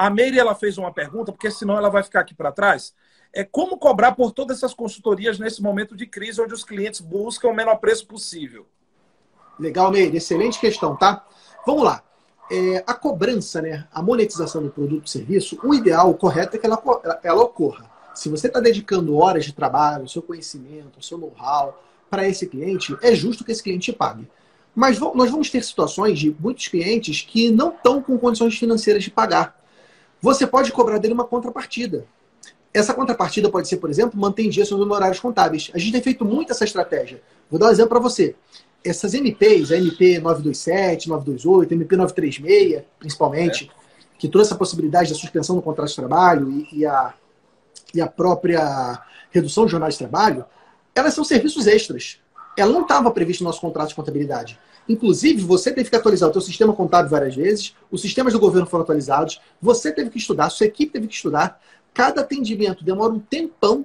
A Meire ela fez uma pergunta, porque senão ela vai ficar aqui para trás. É como cobrar por todas essas consultorias nesse momento de crise, onde os clientes buscam o menor preço possível? Legal, Meire. Excelente questão, tá? Vamos lá. É, a cobrança, né, a monetização do produto e serviço, o ideal, o correto é que ela, ela ocorra. Se você está dedicando horas de trabalho, seu conhecimento, seu know-how para esse cliente, é justo que esse cliente pague. Mas nós vamos ter situações de muitos clientes que não estão com condições financeiras de pagar. Você pode cobrar dele uma contrapartida. Essa contrapartida pode ser, por exemplo, manter em dia seus honorários contábeis. A gente tem feito muito essa estratégia. Vou dar um exemplo para você. Essas MPs, a MP 927, 928, MP 936, principalmente, é. que trouxe a possibilidade da suspensão do contrato de trabalho e, e, a, e a própria redução de jornal de trabalho, elas são serviços extras ela não estava prevista no nosso contrato de contabilidade. Inclusive, você teve que atualizar o seu sistema contábil várias vezes, os sistemas do governo foram atualizados, você teve que estudar, sua equipe teve que estudar. Cada atendimento demora um tempão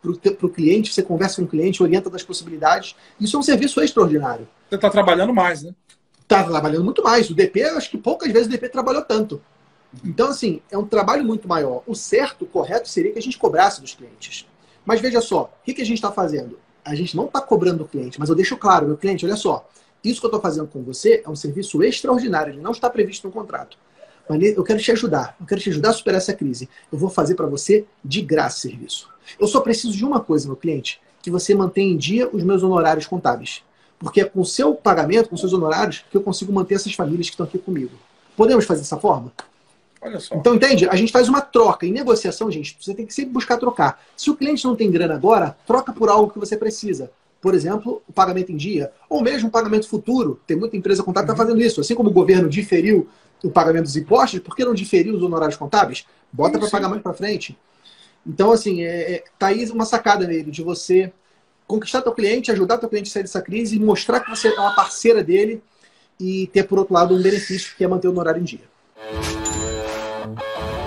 para o cliente, você conversa com o cliente, orienta das possibilidades. Isso é um serviço extraordinário. Você está trabalhando mais, né? Está trabalhando muito mais. O DP, acho que poucas vezes o DP trabalhou tanto. Então, assim, é um trabalho muito maior. O certo, o correto seria que a gente cobrasse dos clientes. Mas veja só, o que, que a gente está fazendo? A gente não está cobrando o cliente, mas eu deixo claro, meu cliente, olha só, isso que eu estou fazendo com você é um serviço extraordinário, ele não está previsto no contrato. Mas eu quero te ajudar, eu quero te ajudar a superar essa crise. Eu vou fazer para você de graça serviço. Eu só preciso de uma coisa, meu cliente, que você mantenha em dia os meus honorários contábeis. Porque é com o seu pagamento, com seus honorários, que eu consigo manter essas famílias que estão aqui comigo. Podemos fazer dessa forma? Olha só. Então, entende? A gente faz uma troca. Em negociação, gente, você tem que sempre buscar trocar. Se o cliente não tem grana agora, troca por algo que você precisa. Por exemplo, o pagamento em dia, ou mesmo o pagamento futuro. Tem muita empresa contábil que está fazendo isso. Assim como o governo diferiu o pagamento dos impostos, por que não diferir os honorários contábeis? Bota para pagar mais para frente. Então, assim, é, é, tá aí uma sacada nele de você conquistar teu cliente, ajudar teu cliente a sair dessa crise, mostrar que você é uma parceira dele e ter, por outro lado, um benefício que é manter o honorário em dia. Música